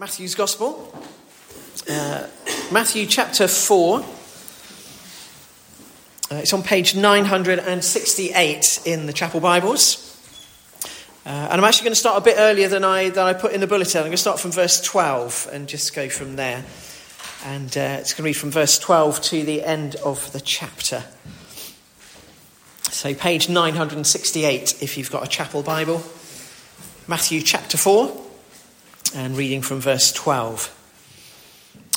Matthew's Gospel, uh, Matthew chapter 4. Uh, it's on page 968 in the chapel Bibles. Uh, and I'm actually going to start a bit earlier than I, than I put in the bulletin. I'm going to start from verse 12 and just go from there. And uh, it's going to read from verse 12 to the end of the chapter. So, page 968 if you've got a chapel Bible. Matthew chapter 4 and reading from verse 12.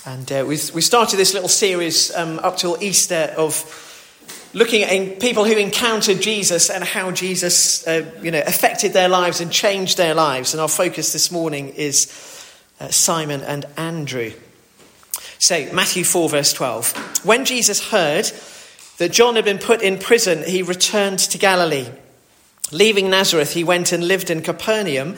And uh, we, we started this little series um, up till Easter of looking at people who encountered Jesus and how Jesus uh, you know, affected their lives and changed their lives. And our focus this morning is uh, Simon and Andrew. So, Matthew 4, verse 12. When Jesus heard that John had been put in prison, he returned to Galilee. Leaving Nazareth, he went and lived in Capernaum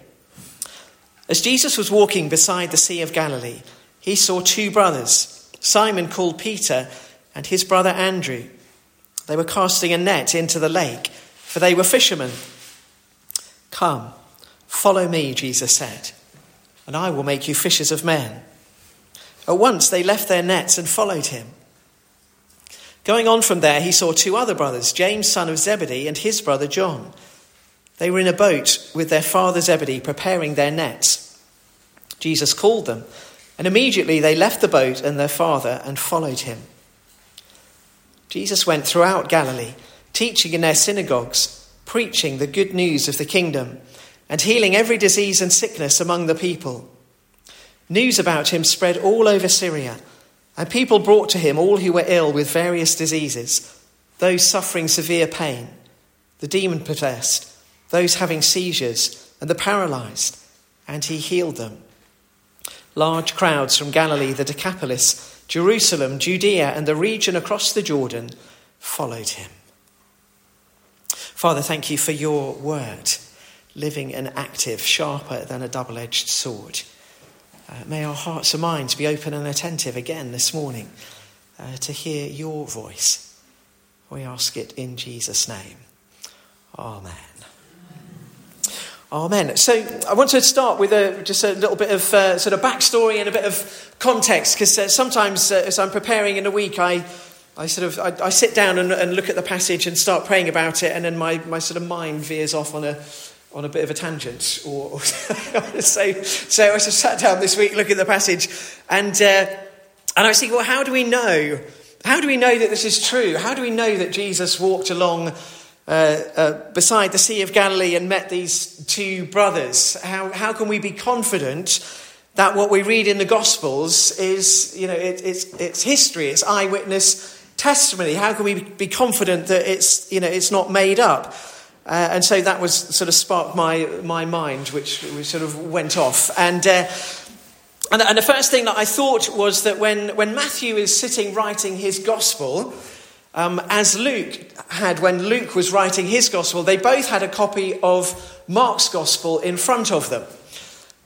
As Jesus was walking beside the Sea of Galilee, he saw two brothers, Simon called Peter and his brother Andrew. They were casting a net into the lake, for they were fishermen. Come, follow me, Jesus said, and I will make you fishers of men. At once they left their nets and followed him. Going on from there, he saw two other brothers, James, son of Zebedee, and his brother John. They were in a boat with their father Zebedee preparing their nets. Jesus called them, and immediately they left the boat and their father and followed him. Jesus went throughout Galilee, teaching in their synagogues, preaching the good news of the kingdom, and healing every disease and sickness among the people. News about him spread all over Syria, and people brought to him all who were ill with various diseases, those suffering severe pain, the demon possessed those having seizures, and the paralyzed, and he healed them. Large crowds from Galilee, the Decapolis, Jerusalem, Judea, and the region across the Jordan followed him. Father, thank you for your word, living and active, sharper than a double edged sword. Uh, may our hearts and minds be open and attentive again this morning uh, to hear your voice. We ask it in Jesus' name. Amen. Amen. So I want to start with a, just a little bit of uh, sort of backstory and a bit of context, because uh, sometimes uh, as I'm preparing in a week, I, I sort of I, I sit down and, and, look at the passage and start praying about it, and then my, my sort of mind veers off on a on a bit of a tangent. Or, or so so I just sat down this week looking at the passage, and uh, and I thinking, well, how do we know? How do we know that this is true? How do we know that Jesus walked along? Uh, uh, beside the Sea of Galilee and met these two brothers? How, how can we be confident that what we read in the Gospels is, you know, it, it's, it's history, it's eyewitness testimony? How can we be confident that it's, you know, it's not made up? Uh, and so that was sort of sparked my, my mind, which, which sort of went off. And, uh, and, and the first thing that I thought was that when, when Matthew is sitting writing his Gospel, um, as Luke had when Luke was writing his gospel, they both had a copy of Mark's gospel in front of them.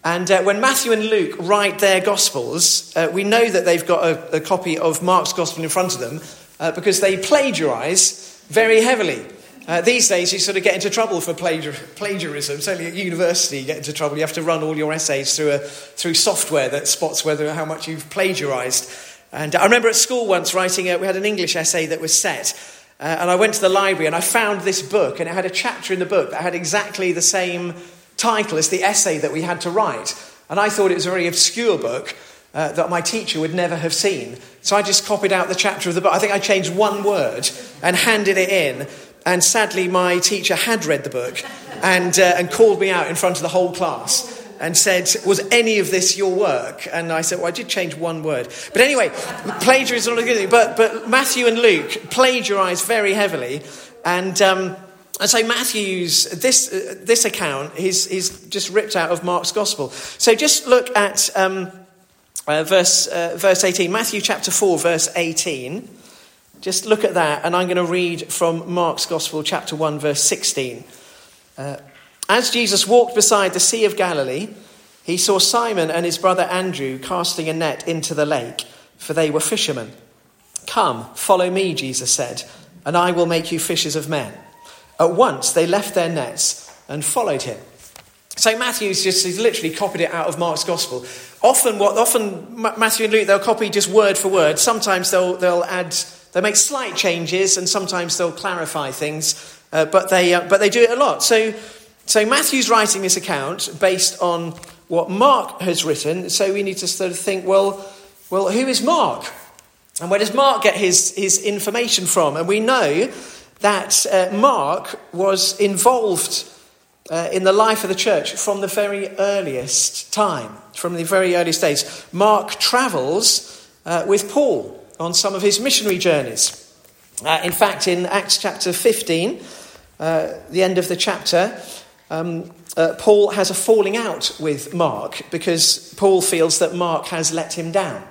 And uh, when Matthew and Luke write their gospels, uh, we know that they've got a, a, copy of Mark's gospel in front of them uh, because they plagiarize very heavily. Uh, these days, you sort of get into trouble for plagiar- plagiarism. Certainly at university, you get into trouble. You have to run all your essays through, a, through software that spots whether how much you've plagiarized. And I remember at school once writing, a, we had an English essay that was set. Uh, and I went to the library and I found this book, and it had a chapter in the book that had exactly the same title as the essay that we had to write. And I thought it was a very obscure book uh, that my teacher would never have seen. So I just copied out the chapter of the book. I think I changed one word and handed it in. And sadly, my teacher had read the book and, uh, and called me out in front of the whole class and said, Was any of this your work? And I said, Well, I did change one word. But anyway, plagiarism is not a good thing. But, but Matthew and Luke plagiarize very heavily. And, um, and so Matthew's, this, uh, this account, he's just ripped out of Mark's gospel. So just look at um, uh, verse, uh, verse 18. Matthew chapter 4, verse 18. Just look at that, and I'm going to read from Mark's Gospel, chapter 1, verse 16. As Jesus walked beside the Sea of Galilee, he saw Simon and his brother Andrew casting a net into the lake, for they were fishermen. Come, follow me, Jesus said, and I will make you fishers of men. At once they left their nets and followed him. So Matthew's just he's literally copied it out of Mark's gospel. Often, what often Matthew and Luke they'll copy just word for word. Sometimes they'll they'll add they make slight changes, and sometimes they'll clarify things. Uh, but they uh, but they do it a lot. So so Matthew's writing this account based on what Mark has written. So we need to sort of think, well, well, who is Mark? And where does Mark get his, his information from? And we know that uh, Mark was involved uh, in the life of the church from the very earliest time, from the very earliest days. Mark travels uh, with Paul on some of his missionary journeys. Uh, in fact, in Acts chapter 15, uh, the end of the chapter, um, uh, Paul has a falling out with Mark because Paul feels that Mark has let him down.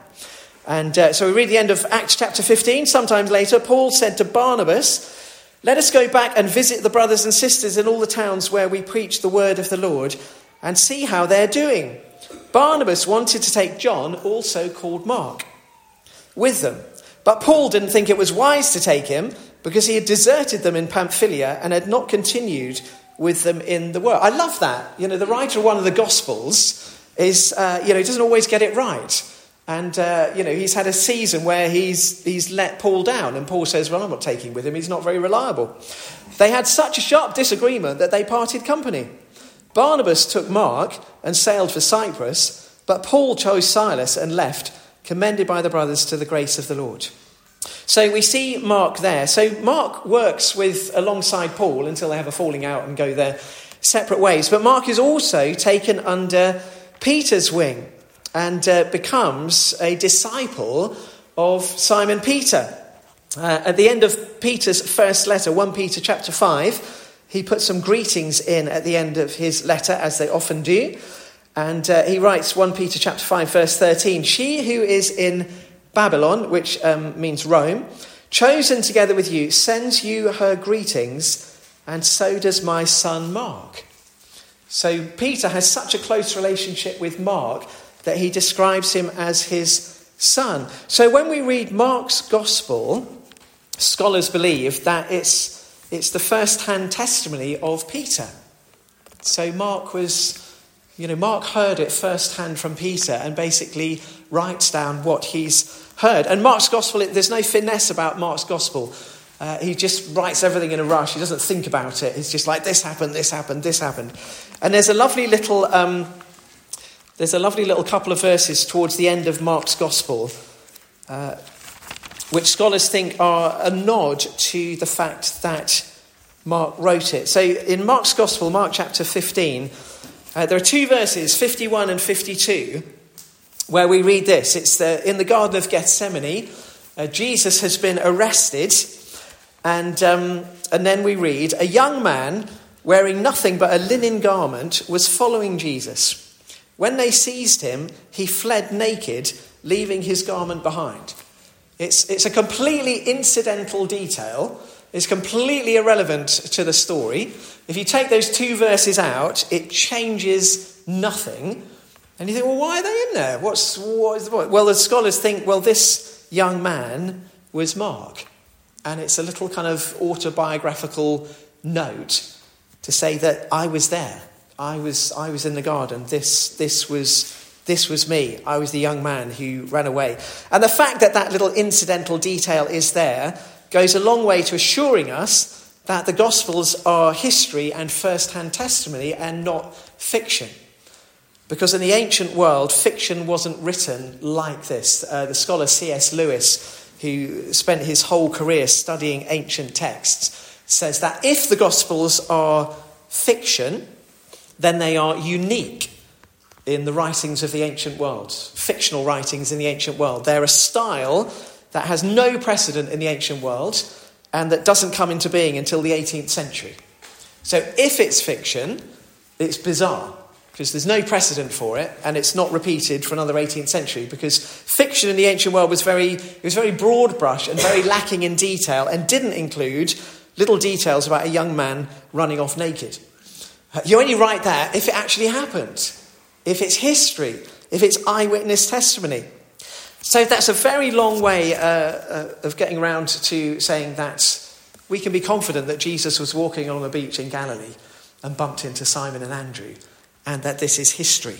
And uh, so we read the end of Acts chapter 15. Sometime later, Paul said to Barnabas, Let us go back and visit the brothers and sisters in all the towns where we preach the word of the Lord and see how they're doing. Barnabas wanted to take John, also called Mark, with them. But Paul didn't think it was wise to take him because he had deserted them in Pamphylia and had not continued with them in the world. I love that. You know, the writer of one of the Gospels is, uh, you know, he doesn't always get it right. And, uh, you know, he's had a season where he's, he's let Paul down, and Paul says, Well, I'm not taking with him, he's not very reliable. They had such a sharp disagreement that they parted company. Barnabas took Mark and sailed for Cyprus, but Paul chose Silas and left, commended by the brothers to the grace of the Lord. So we see Mark there. So Mark works with alongside Paul until they have a falling out and go their separate ways. But Mark is also taken under Peter's wing and uh, becomes a disciple of Simon Peter. Uh, at the end of Peter's first letter, 1 Peter chapter 5, he puts some greetings in at the end of his letter, as they often do. And uh, he writes 1 Peter chapter 5, verse 13 She who is in Babylon, which um, means Rome, chosen together with you, sends you her greetings, and so does my son Mark. So Peter has such a close relationship with Mark that he describes him as his son. So when we read Mark's gospel, scholars believe that it's, it's the first hand testimony of Peter. So Mark was, you know, Mark heard it firsthand from Peter and basically writes down what he's heard. And Mark's gospel, there's no finesse about Mark's gospel. Uh, he just writes everything in a rush. He doesn't think about it. It's just like this happened, this happened, this happened. And there's a lovely little um, there's a lovely little couple of verses towards the end of Mark's Gospel, uh, which scholars think are a nod to the fact that Mark wrote it. So in Mark's Gospel, Mark chapter 15, uh, there are two verses, 51 and 52, where we read this. It's the, in the Garden of Gethsemane. Uh, Jesus has been arrested, and, um, and then we read, A young man wearing nothing but a linen garment was following Jesus. When they seized him, he fled naked, leaving his garment behind. It's, it's a completely incidental detail. It's completely irrelevant to the story. If you take those two verses out, it changes nothing. And you think, well, why are they in there? What's, what is, what? Well, the scholars think, well, this young man was Mark. And it's a little kind of autobiographical note to say that I was there. I was, I was in the garden. This, this, was, this was me. I was the young man who ran away. And the fact that that little incidental detail is there goes a long way to assuring us that the Gospels are history and first hand testimony and not fiction. Because in the ancient world, fiction wasn't written like this. Uh, the scholar C.S. Lewis, who spent his whole career studying ancient texts, says that if the Gospels are fiction, then they are unique in the writings of the ancient world, fictional writings in the ancient world. They're a style that has no precedent in the ancient world and that doesn't come into being until the 18th century. So if it's fiction, it's bizarre. because there's no precedent for it, and it's not repeated for another 18th century, because fiction in the ancient world was very, it was very broad brush and very lacking in detail, and didn't include little details about a young man running off naked. You only write that if it actually happened, if it's history, if it's eyewitness testimony. So that's a very long way uh, uh, of getting around to saying that we can be confident that Jesus was walking on a beach in Galilee and bumped into Simon and Andrew and that this is history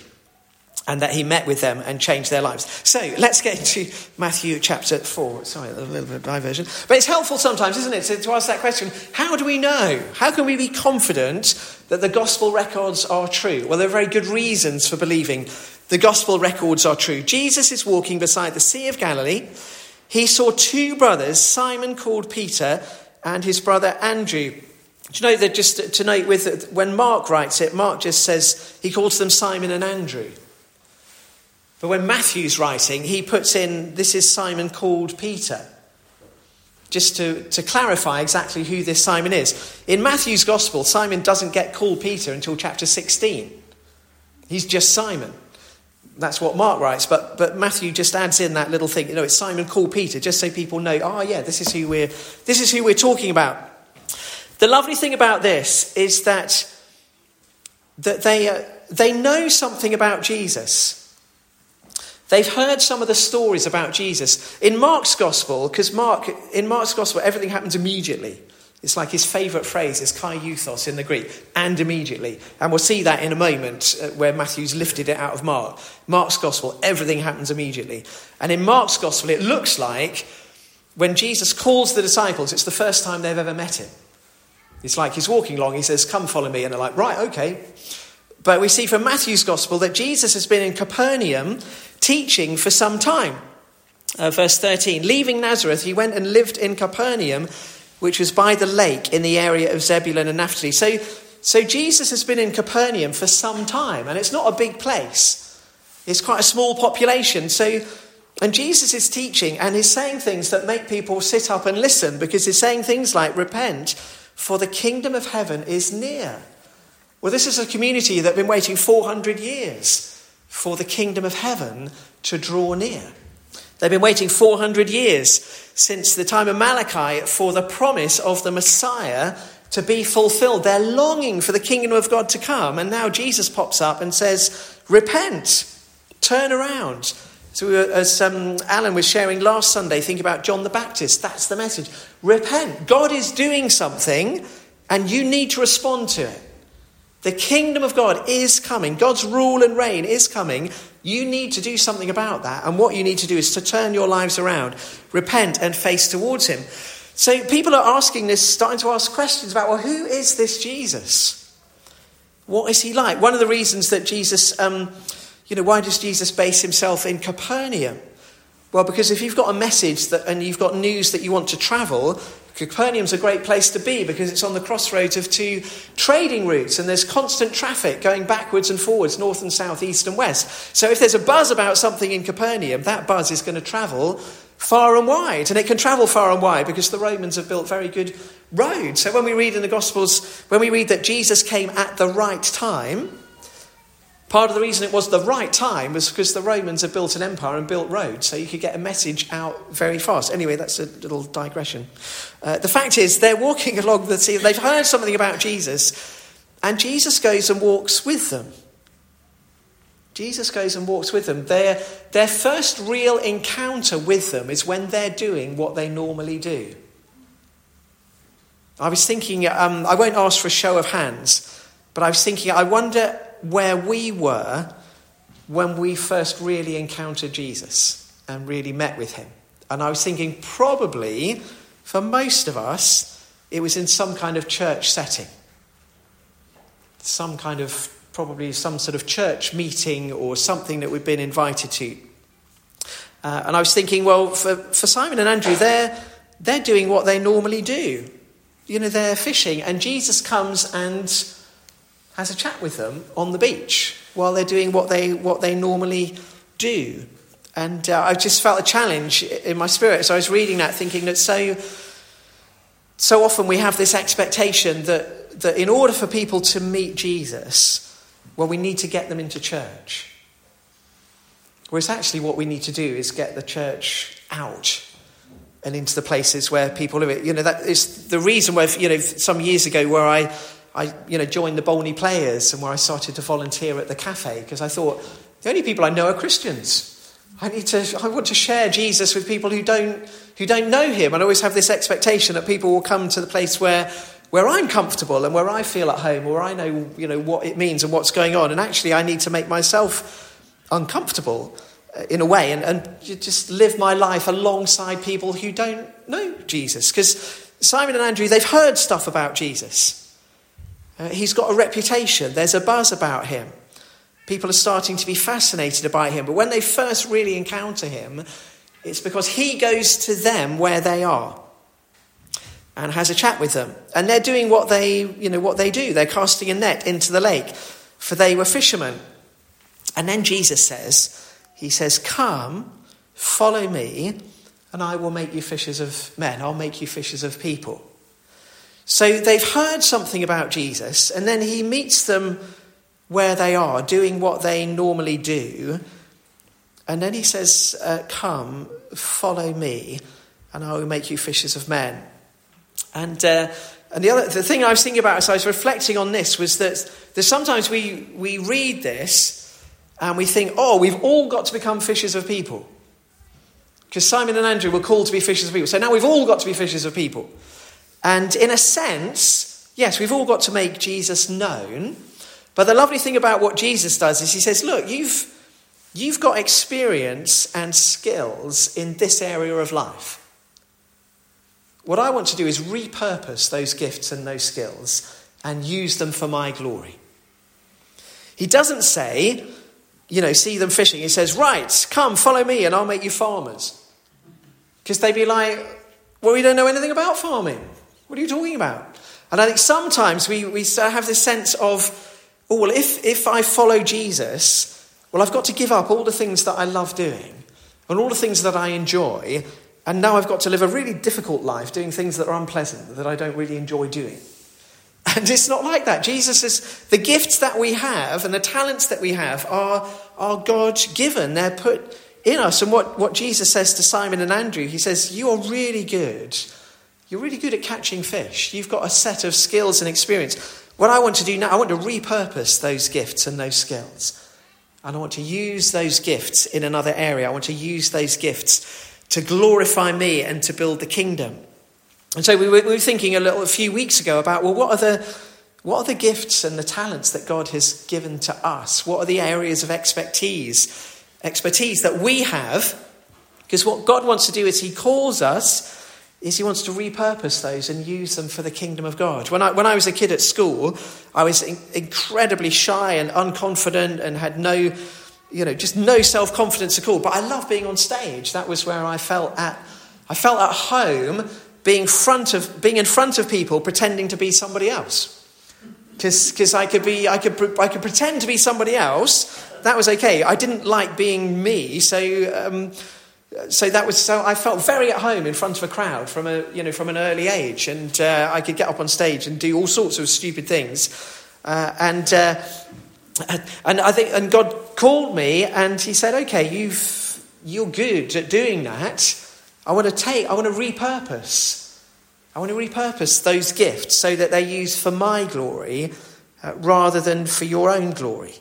and that he met with them and changed their lives. So let's get into Matthew chapter 4. Sorry, a little bit of diversion. But it's helpful sometimes, isn't it, to, to, ask that question how do we know? How can we be confident that the gospel records are true? Well, there are very good reasons for believing the gospel records are true. Jesus is walking beside the Sea of Galilee. He saw two brothers, Simon called Peter and his brother Andrew. Do you know that just to note with when Mark writes it, Mark just says he calls them Simon and Andrew. But when Matthew's writing, he puts in this is Simon called Peter. Just to, to clarify exactly who this Simon is. In Matthew's gospel, Simon doesn't get called Peter until chapter 16. He's just Simon. That's what Mark writes, but, but Matthew just adds in that little thing. You know, it's Simon called Peter, just so people know, oh yeah, this is who we're this is who we're talking about. The lovely thing about this is that, that they, uh, they know something about Jesus. They've heard some of the stories about Jesus. In Mark's gospel, because Mark, in Mark's gospel, everything happens immediately. It's like his favourite phrase is kai euthos in the Greek, and immediately. And we'll see that in a moment uh, where Matthew's lifted it out of Mark. Mark's gospel, everything happens immediately. And in Mark's gospel, it looks like when Jesus calls the disciples, it's the first time they've ever met him. It's like he's walking along, he says, Come follow me. And they're like, Right, okay. But we see from Matthew's gospel that Jesus has been in Capernaum teaching for some time. Uh, verse 13 Leaving Nazareth, he went and lived in Capernaum, which was by the lake in the area of Zebulun and Naphtali. So, so Jesus has been in Capernaum for some time, and it's not a big place. It's quite a small population. So, and Jesus is teaching and he's saying things that make people sit up and listen because he's saying things like, Repent, for the kingdom of heaven is near. Well, this is a community that have been waiting 400 years for the kingdom of heaven to draw near. They've been waiting 400 years since the time of Malachi for the promise of the Messiah to be fulfilled. They're longing for the kingdom of God to come. And now Jesus pops up and says, Repent, turn around. So, as um, Alan was sharing last Sunday, think about John the Baptist. That's the message. Repent. God is doing something, and you need to respond to it. The kingdom of God is coming. God's rule and reign is coming. You need to do something about that. And what you need to do is to turn your lives around, repent, and face towards Him. So people are asking this, starting to ask questions about, well, who is this Jesus? What is he like? One of the reasons that Jesus. Um, you know, why does Jesus base himself in Capernaum? Well, because if you've got a message that, and you've got news that you want to travel, Capernaum's a great place to be because it's on the crossroads of two trading routes and there's constant traffic going backwards and forwards, north and south, east and west. So if there's a buzz about something in Capernaum, that buzz is going to travel far and wide. And it can travel far and wide because the Romans have built very good roads. So when we read in the Gospels, when we read that Jesus came at the right time, Part of the reason it was the right time was because the Romans had built an empire and built roads, so you could get a message out very fast. Anyway, that's a little digression. Uh, the fact is, they're walking along the sea, they've heard something about Jesus, and Jesus goes and walks with them. Jesus goes and walks with them. Their, their first real encounter with them is when they're doing what they normally do. I was thinking, um, I won't ask for a show of hands, but I was thinking, I wonder where we were when we first really encountered Jesus and really met with him. And I was thinking, probably for most of us, it was in some kind of church setting. Some kind of, probably some sort of church meeting or something that we've been invited to. Uh, and I was thinking, well, for, for Simon and Andrew, they're, they're doing what they normally do. You know, they're fishing, and Jesus comes and has a chat with them on the beach while they're doing what they, what they normally do. And uh, I just felt a challenge in my spirit. So I was reading that, thinking that so, so often we have this expectation that, that in order for people to meet Jesus, Well, we need to get them into church. Whereas actually, what we need to do is get the church out and into the places where people live. You know, that is the reason where, you know, some years ago where I, I you know, joined the Bolney Players and where I started to volunteer at the cafe because I thought the only people I know are Christians. I need to, I want to share Jesus with people who don't, who don't know him. I always have this expectation that people will come to the place where, where I'm comfortable and where I feel at home, where I know, you know what it means and what's going on. And actually, I need to make myself uncomfortable uh, in a way and, and just live my life alongside people who don't know Jesus. Because Simon and Andrew, they've heard stuff about Jesus. Uh, he's got a reputation, there's a buzz about him. People are starting to be fascinated by him. But when they first really encounter him, it's because he goes to them where they are and has a chat with them. And they're doing what they, you know, what they do. They're casting a net into the lake, for they were fishermen. And then Jesus says, He says, Come, follow me, and I will make you fishers of men. I'll make you fishers of people. So they've heard something about Jesus, and then he meets them where they are, doing what they normally do. And then he says, uh, Come, follow me, and I will make you fishers of men. And, uh, and the, other, the thing I was thinking about as I was reflecting on this was that, that sometimes we, we read this and we think, oh, we've all got to become fishers of people. Because Simon and Andrew were called to be fishers of people. So now we've all got to be fishers of people. And in a sense, yes, we've all got to make Jesus known. But the lovely thing about what Jesus does is he says, look, you've, you've got experience and skills in this area of life. What I want to do is repurpose those gifts and those skills and use them for my glory. He doesn't say, you know, see them fishing. He says, right, come, follow me and I'll make you farmers. Because they'd be like, well, we don't know anything about farming. What are you talking about? And I think sometimes we, we have this sense of, oh, well, if, if I follow Jesus, well, I've got to give up all the things that I love doing and all the things that I enjoy, and now I've got to live a really difficult life doing things that are unpleasant, that I don't really enjoy doing. And it's not like that. Jesus says the gifts that we have and the talents that we have are, are God given. They're put in us. And what, what Jesus says to Simon and Andrew, he says, You are really good. You're really good at catching fish. You've got a set of skills and experience. What I want to do now, I want to repurpose those gifts and those skills. And I want to use those gifts in another area. I want to use those gifts to glorify me and to build the kingdom. And so we were, we were thinking a little a few weeks ago about well, what are the what are the gifts and the talents that God has given to us? What are the areas of expertise, expertise that we have? Because what God wants to do is He calls us is he wants to repurpose those and use them for the kingdom of God. When I, when I was a kid at school, I was in, incredibly shy and unconfident and had no, you know, just no self confidence at all. But I loved being on stage. That was where I felt at, I felt at home being, front of, being in front of people pretending to be somebody else. Because I, could be, I, could, I could pretend to be somebody else. That was okay. I didn't like being me. So. Um, so that was so I felt very at home in front of a crowd from a you know from an early age, and uh, I could get up on stage and do all sorts of stupid things, uh, and uh, and I think and God called me and He said, okay, you've you're good at doing that. I want to take, I want to repurpose. I want to repurpose those gifts so that they're used for my glory uh, rather than for your own glory.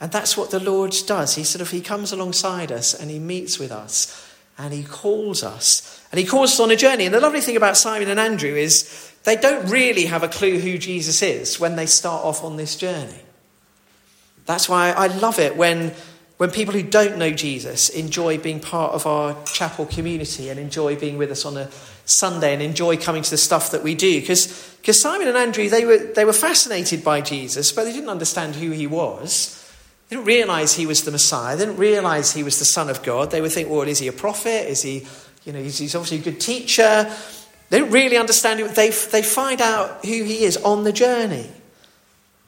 And that's what the Lord does. He sort of he comes alongside us and he meets with us and he calls us. And he calls us on a journey. And the lovely thing about Simon and Andrew is they don't really have a clue who Jesus is when they start off on this journey. That's why I love it when, when people who don't know Jesus enjoy being part of our chapel community and enjoy being with us on a Sunday and enjoy coming to the stuff that we do. Because Simon and Andrew, they were, they were fascinated by Jesus, but they didn't understand who he was. Didn't realize he was the Messiah. Didn't realize he was the Son of God. They would think, well, is he a prophet? Is he, you know, he's, he's obviously a good teacher. They don't really understand it. They, they find out who he is on the journey.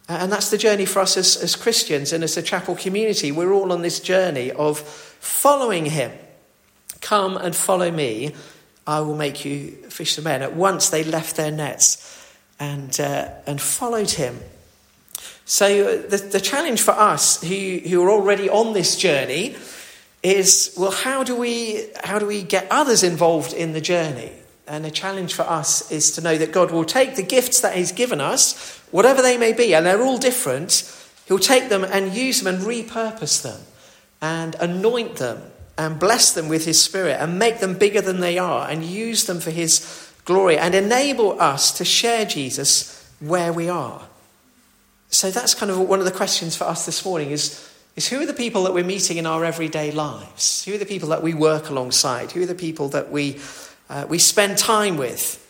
And that's the journey for us as, as Christians and as a chapel community. We're all on this journey of following him. Come and follow me. I will make you fish men. At once they left their nets and, uh, and followed him. So, the, the challenge for us who, who are already on this journey is well, how do, we, how do we get others involved in the journey? And the challenge for us is to know that God will take the gifts that He's given us, whatever they may be, and they're all different, He'll take them and use them and repurpose them and anoint them and bless them with His Spirit and make them bigger than they are and use them for His glory and enable us to share Jesus where we are. So that's kind of one of the questions for us this morning is, is who are the people that we're meeting in our everyday lives? Who are the people that we work alongside? Who are the people that we, uh, we spend time with?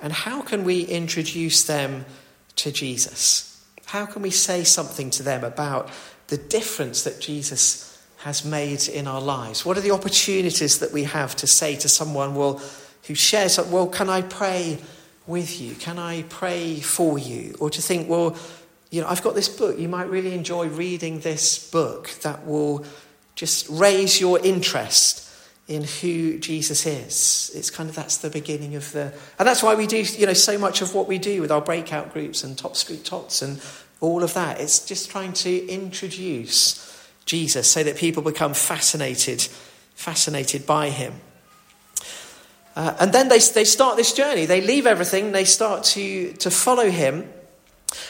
And how can we introduce them to Jesus? How can we say something to them about the difference that Jesus has made in our lives? What are the opportunities that we have to say to someone, well, who shares, well, can I pray with you? Can I pray for you? Or to think, well, you know, I've got this book. You might really enjoy reading this book that will just raise your interest in who Jesus is. It's kind of that's the beginning of the, and that's why we do, you know, so much of what we do with our breakout groups and Top Street Tots and all of that. It's just trying to introduce Jesus so that people become fascinated, fascinated by him. Uh, and then they, they start this journey. They leave everything, they start to, to follow him.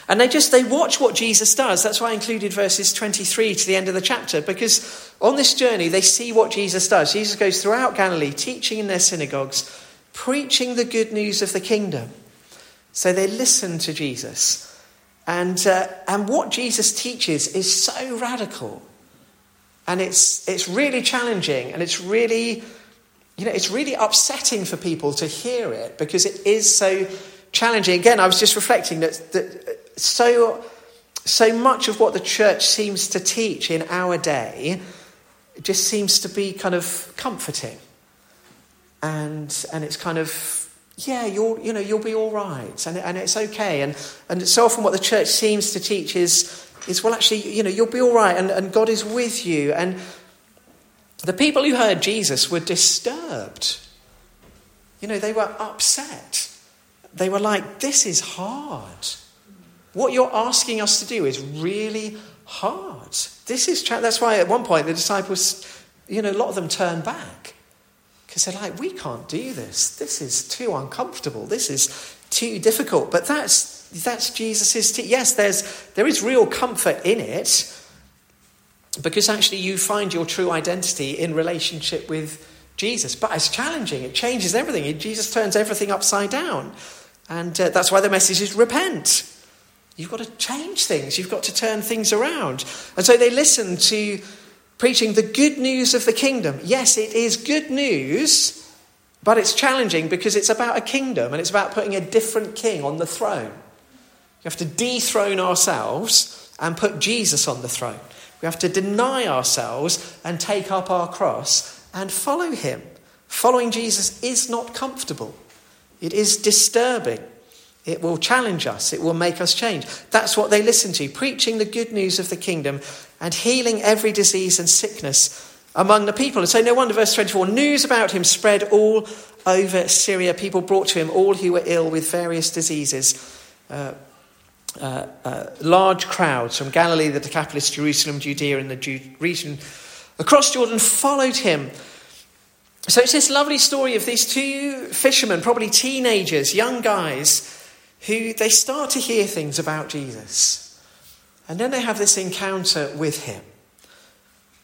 And they just they watch what Jesus does. That's why I included verses 23 to the end of the chapter, because on this journey they see what Jesus does. Jesus goes throughout Galilee, teaching in their synagogues, preaching the good news of the kingdom. So they listen to Jesus. And, uh, and what Jesus teaches is so radical. And it's, it's really challenging and it's really, you know, it's really upsetting for people to hear it because it is so challenging. Again, I was just reflecting that, that so, so much of what the church seems to teach in our day just seems to be kind of comforting. And, and it's kind of yeah, you'll, you know, you'll be all right and, and it's okay. And, and so often what the church seems to teach is, is well, actually, you know, you'll be all right and, and God is with you. And the people who heard Jesus were disturbed. You know, they were upset. They were like, this is hard. What you're asking us to do is really hard. This is, tra- that's why at one point the disciples, you know, a lot of them turned back. Because they're like, we can't do this. This is too uncomfortable. This is too difficult. But that's, that's Jesus' t- yes, there's, there is real comfort in it because actually you find your true identity in relationship with Jesus. But it's challenging. It changes everything. Jesus turns everything upside down. And uh, that's why the message is repent. You've got to change things. You've got to turn things around. And so they listen to preaching the good news of the kingdom. Yes, it is good news, but it's challenging because it's about a kingdom and it's about putting a different king on the throne. You have to dethrone ourselves and put Jesus on the throne. We have to deny ourselves and take up our cross and follow him. Following Jesus is not comfortable, it is disturbing. It will challenge us. It will make us change. That's what they listen to, preaching the good news of the kingdom and healing every disease and sickness among the people. And so, no wonder, verse 24 news about him spread all over Syria. People brought to him all who were ill with various diseases. Uh, uh, uh, large crowds from Galilee, the Decapolis, Jerusalem, Judea, and the Ju- region across Jordan followed him. So it's this lovely story of these two fishermen, probably teenagers, young guys, who they start to hear things about Jesus. And then they have this encounter with him.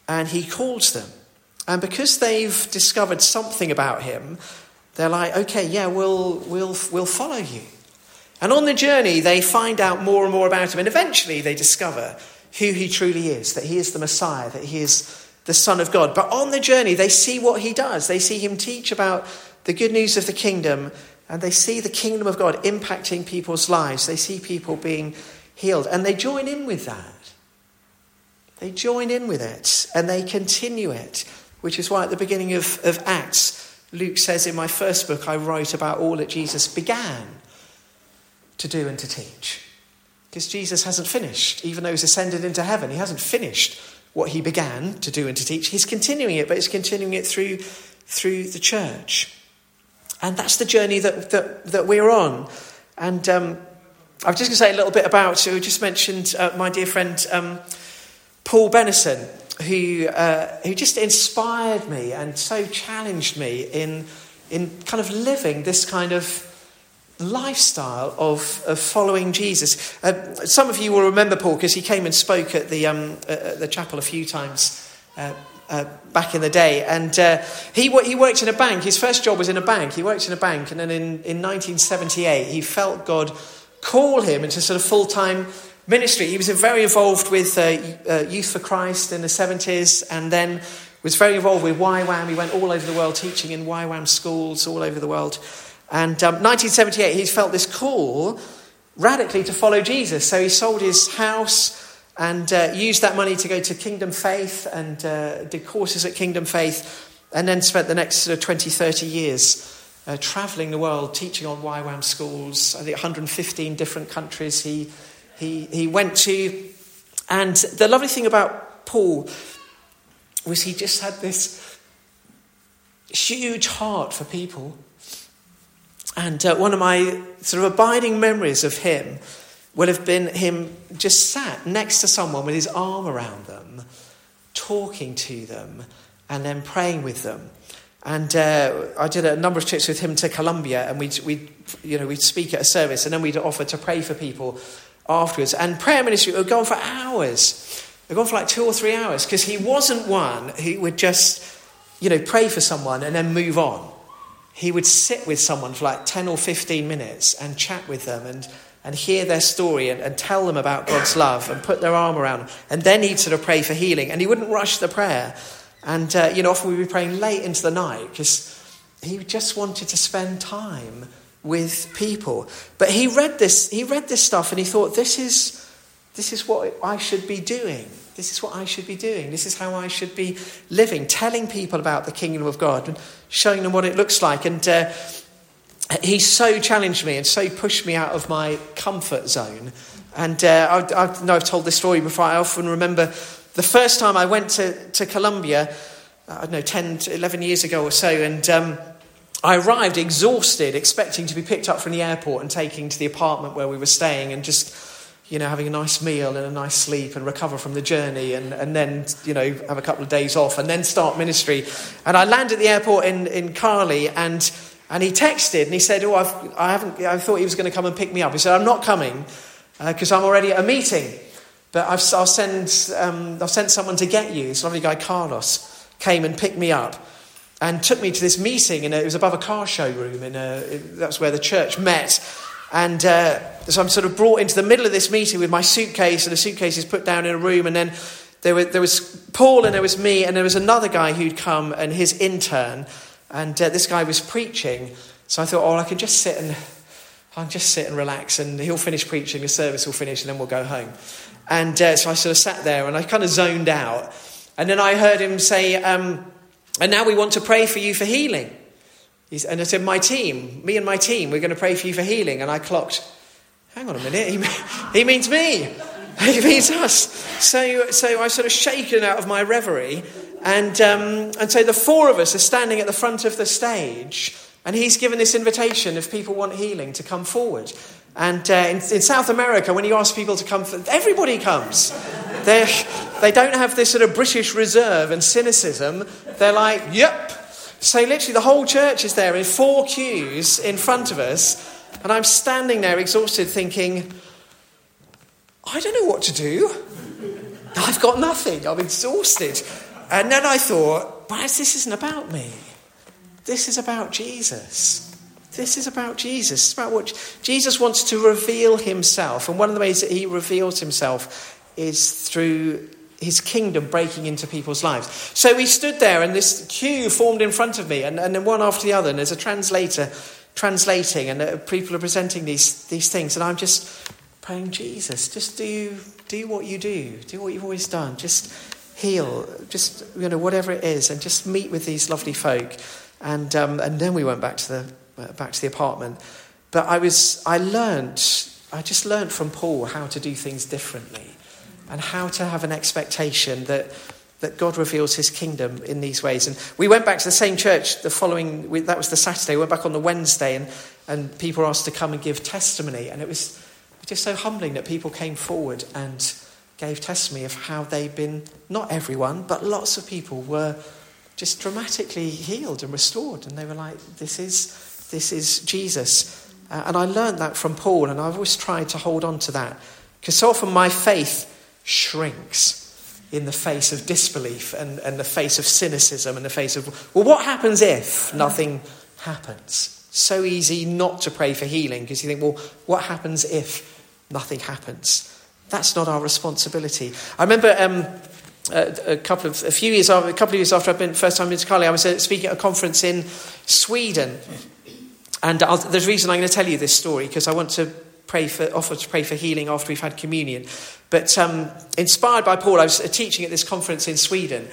And he calls them. And because they've discovered something about him, they're like, okay, yeah, we'll, we'll, we'll follow you. And on the journey, they find out more and more about him. And eventually, they discover who he truly is that he is the Messiah, that he is the Son of God. But on the journey, they see what he does. They see him teach about the good news of the kingdom, and they see the kingdom of God impacting people's lives. They see people being healed. And they join in with that. They join in with it and they continue it, which is why at the beginning of, of Acts, Luke says, In my first book, I wrote about all that Jesus began to do and to teach. Because Jesus hasn't finished, even though he's ascended into heaven, he hasn't finished what he began to do and to teach. He's continuing it, but he's continuing it through, through the church. And that's the journey that, that, that we're on. And um, I'm just going to say a little bit about, so we just mentioned uh, my dear friend um, Paul Benison, who, uh, who just inspired me and so challenged me in, in kind of living this kind of lifestyle of, of following Jesus. Uh, some of you will remember Paul because he came and spoke at the, um, at the chapel a few times uh, uh, back in the day. And uh, he, he worked in a bank. His first job was in a bank. He worked in a bank. And then in, in 1978, he felt God call him into sort of full time ministry. He was very involved with uh, uh, Youth for Christ in the 70s and then was very involved with YWAM. He went all over the world teaching in YWAM schools all over the world. And um, 1978, he felt this call radically to follow Jesus. So he sold his house and uh, used that money to go to Kingdom Faith and uh, did courses at Kingdom Faith, and then spent the next sort of 20, 30 years uh, traveling the world, teaching on YWAM schools. I think 115 different countries he, he, he went to. And the lovely thing about Paul was he just had this huge heart for people. And uh, one of my sort of abiding memories of him will have been him just sat next to someone with his arm around them, talking to them, and then praying with them. And uh, I did a number of trips with him to Colombia, and we'd, we'd, you know, we'd speak at a service, and then we'd offer to pray for people afterwards. And prayer ministry would go on for hours. It would go on for like two or three hours, because he wasn't one who would just, you know, pray for someone and then move on. He would sit with someone for like 10 or 15 minutes and chat with them and and hear their story and, and tell them about God's love and put their arm around them. And then he'd sort of pray for healing. And he wouldn't rush the prayer. And, uh, you know, often we'd be praying late into the night because he just wanted to spend time with people. But he read this, he read this stuff and he thought, this is, this is what I should be doing. This is what I should be doing. This is how I should be living, telling people about the kingdom of God and showing them what it looks like. And uh, he so challenged me and so pushed me out of my comfort zone. And uh, I, I, know I've told this story before. I often remember the first time I went to, to Colombia, uh, I don't know, 10 to 11 years ago or so, and um, I arrived exhausted, expecting to be picked up from the airport and taken to the apartment where we were staying and just, you know, having a nice meal and a nice sleep and recover from the journey and, and then, you know, have a couple of days off and then start ministry. And I landed at the airport in, in Cali and and he texted and he said, Oh, I've, I haven't, I thought he was going to come and pick me up. He said, I'm not coming because uh, I'm already at a meeting. But I've, I'll, send, um, I'll send someone to get you. This lovely guy, Carlos, came and picked me up and took me to this meeting. And it was above a car showroom. And that's where the church met. And uh, so I'm sort of brought into the middle of this meeting with my suitcase, and the suitcase is put down in a room. And then there, there was Paul, and there was me, and there was another guy who'd come, and his intern. And uh, this guy was preaching. So I thought, oh, I can just sit and I'll just sit and relax, and he'll finish preaching, the service will finish, and then we'll go home. And uh, so I sort of sat there and I kind of zoned out. And then I heard him say, um, And now we want to pray for you for healing. He's, and I said, My team, me and my team, we're going to pray for you for healing. And I clocked, Hang on a minute, he, he means me. He means us. So, so I sort of shaken out of my reverie and, um, and so the four of us are standing at the front of the stage, and he's given this invitation if people want healing to come forward. And uh, in, in, South America, when you ask people to come, everybody comes. They're, they don't have this sort of British reserve and cynicism. They're like, yep. So literally, the whole church is there in four queues in front of us, and I'm standing there exhausted, thinking, I don't know what to do. I've got nothing. I'm exhausted. And then I thought, but this isn't about me. This is about Jesus. This is about Jesus. It's about what Jesus wants to reveal himself. And one of the ways that he reveals himself is through his kingdom breaking into people's lives. So we stood there, and this queue formed in front of me, and, and then one after the other, and there's a translator translating, and uh, people are presenting these, these things. And I'm just praying, Jesus, just do, do what you do, do what you've always done. Just heal, just, you know, whatever it is, and just meet with these lovely folk. And, um, and then we went back to, the, uh, back to the apartment. But I was, I learned, I just learned from Paul how to do things differently and how to have an expectation that, that God reveals his kingdom in these ways. And we went back to the same church the following, that was the Saturday, we went back on the Wednesday, and, and people asked to come and give testimony. And it was just so humbling that people came forward and gave testimony of how they'd been, not everyone, but lots of people were just dramatically healed and restored. And they were like, this is, this is Jesus. Uh, and I learned that from Paul, and I've always tried to hold on to that. Because so often my faith shrinks in the face of disbelief and, and the face of cynicism and the face of, well, what happens if nothing happens? So easy not to pray for healing because you think, well, what happens if nothing happens? That's not our responsibility. I remember um, a, couple of a few years after, a couple of years after I've been first time into Carly, I was uh, speaking at a conference in Sweden, and I'll, there's a reason I'm going to tell you this story because I want to pray for offer to pray for healing after we've had communion. But um, inspired by Paul, I was uh, teaching at this conference in Sweden,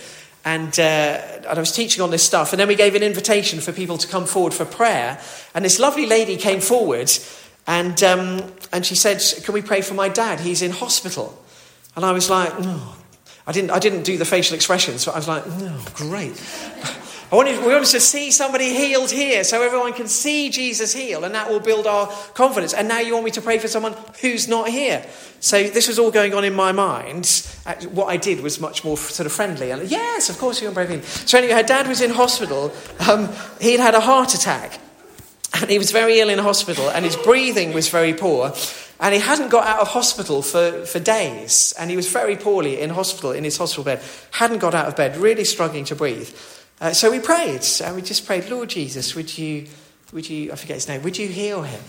and, uh, and I was teaching on this stuff. And then we gave an invitation for people to come forward for prayer. And this lovely lady came forward and, um, and she said, Can we pray for my dad? He's in hospital. And I was like, No. I didn't, I didn't do the facial expressions, but I was like, No, great. I wanted, we wanted to see somebody healed here so everyone can see Jesus heal, and that will build our confidence. And now you want me to pray for someone who's not here. So this was all going on in my mind. What I did was much more sort of friendly. And yes, of course you can pray for him. So anyway, her dad was in hospital. Um, he'd had a heart attack. And he was very ill in hospital, and his breathing was very poor. And he hadn't got out of hospital for, for days. And he was very poorly in hospital, in his hospital bed. Hadn't got out of bed, really struggling to breathe. Uh, so we prayed. And we just prayed, Lord Jesus, would you, would you, I forget his name, would you heal him?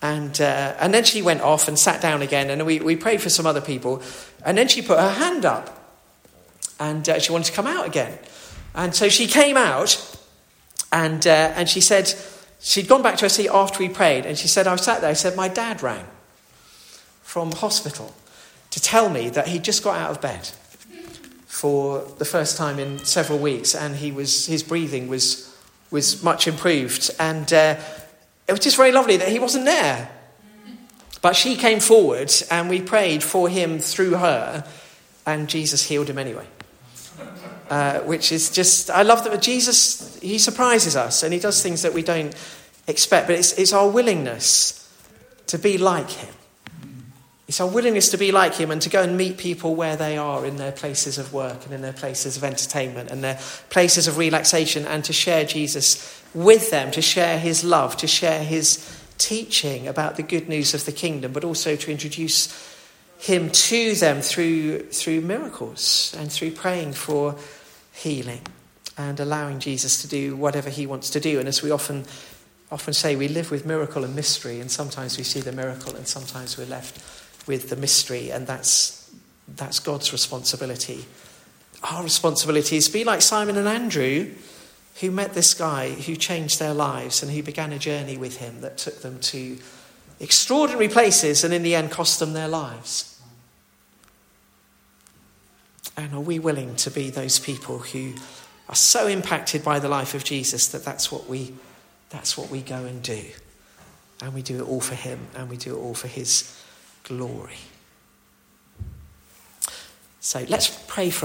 And, uh, and then she went off and sat down again. And we, we prayed for some other people. And then she put her hand up. And uh, she wanted to come out again. And so she came out. And, uh, and she said, She'd gone back to her seat after we prayed, and she said, I was sat there, I said, My dad rang from hospital to tell me that he'd just got out of bed for the first time in several weeks, and he was, his breathing was, was much improved. And uh, it was just very lovely that he wasn't there. But she came forward, and we prayed for him through her, and Jesus healed him anyway. Uh, which is just, I love that Jesus, he surprises us and he does things that we don't expect, but it's, it's our willingness to be like him. It's our willingness to be like him and to go and meet people where they are in their places of work and in their places of entertainment and their places of relaxation and to share Jesus with them, to share his love, to share his teaching about the good news of the kingdom, but also to introduce him to them through, through miracles and through praying for healing and allowing Jesus to do whatever he wants to do. And as we often, often say, we live with miracle and mystery, and sometimes we see the miracle and sometimes we're left with the mystery, and that's, that's God's responsibility. Our responsibility is to be like Simon and Andrew, who met this guy who changed their lives and who began a journey with him that took them to extraordinary places and in the end cost them their lives. And are we willing to be those people who are so impacted by the life of Jesus that that's what we, that's what we go and do? And we do it all for Him and we do it all for His glory. So let's pray for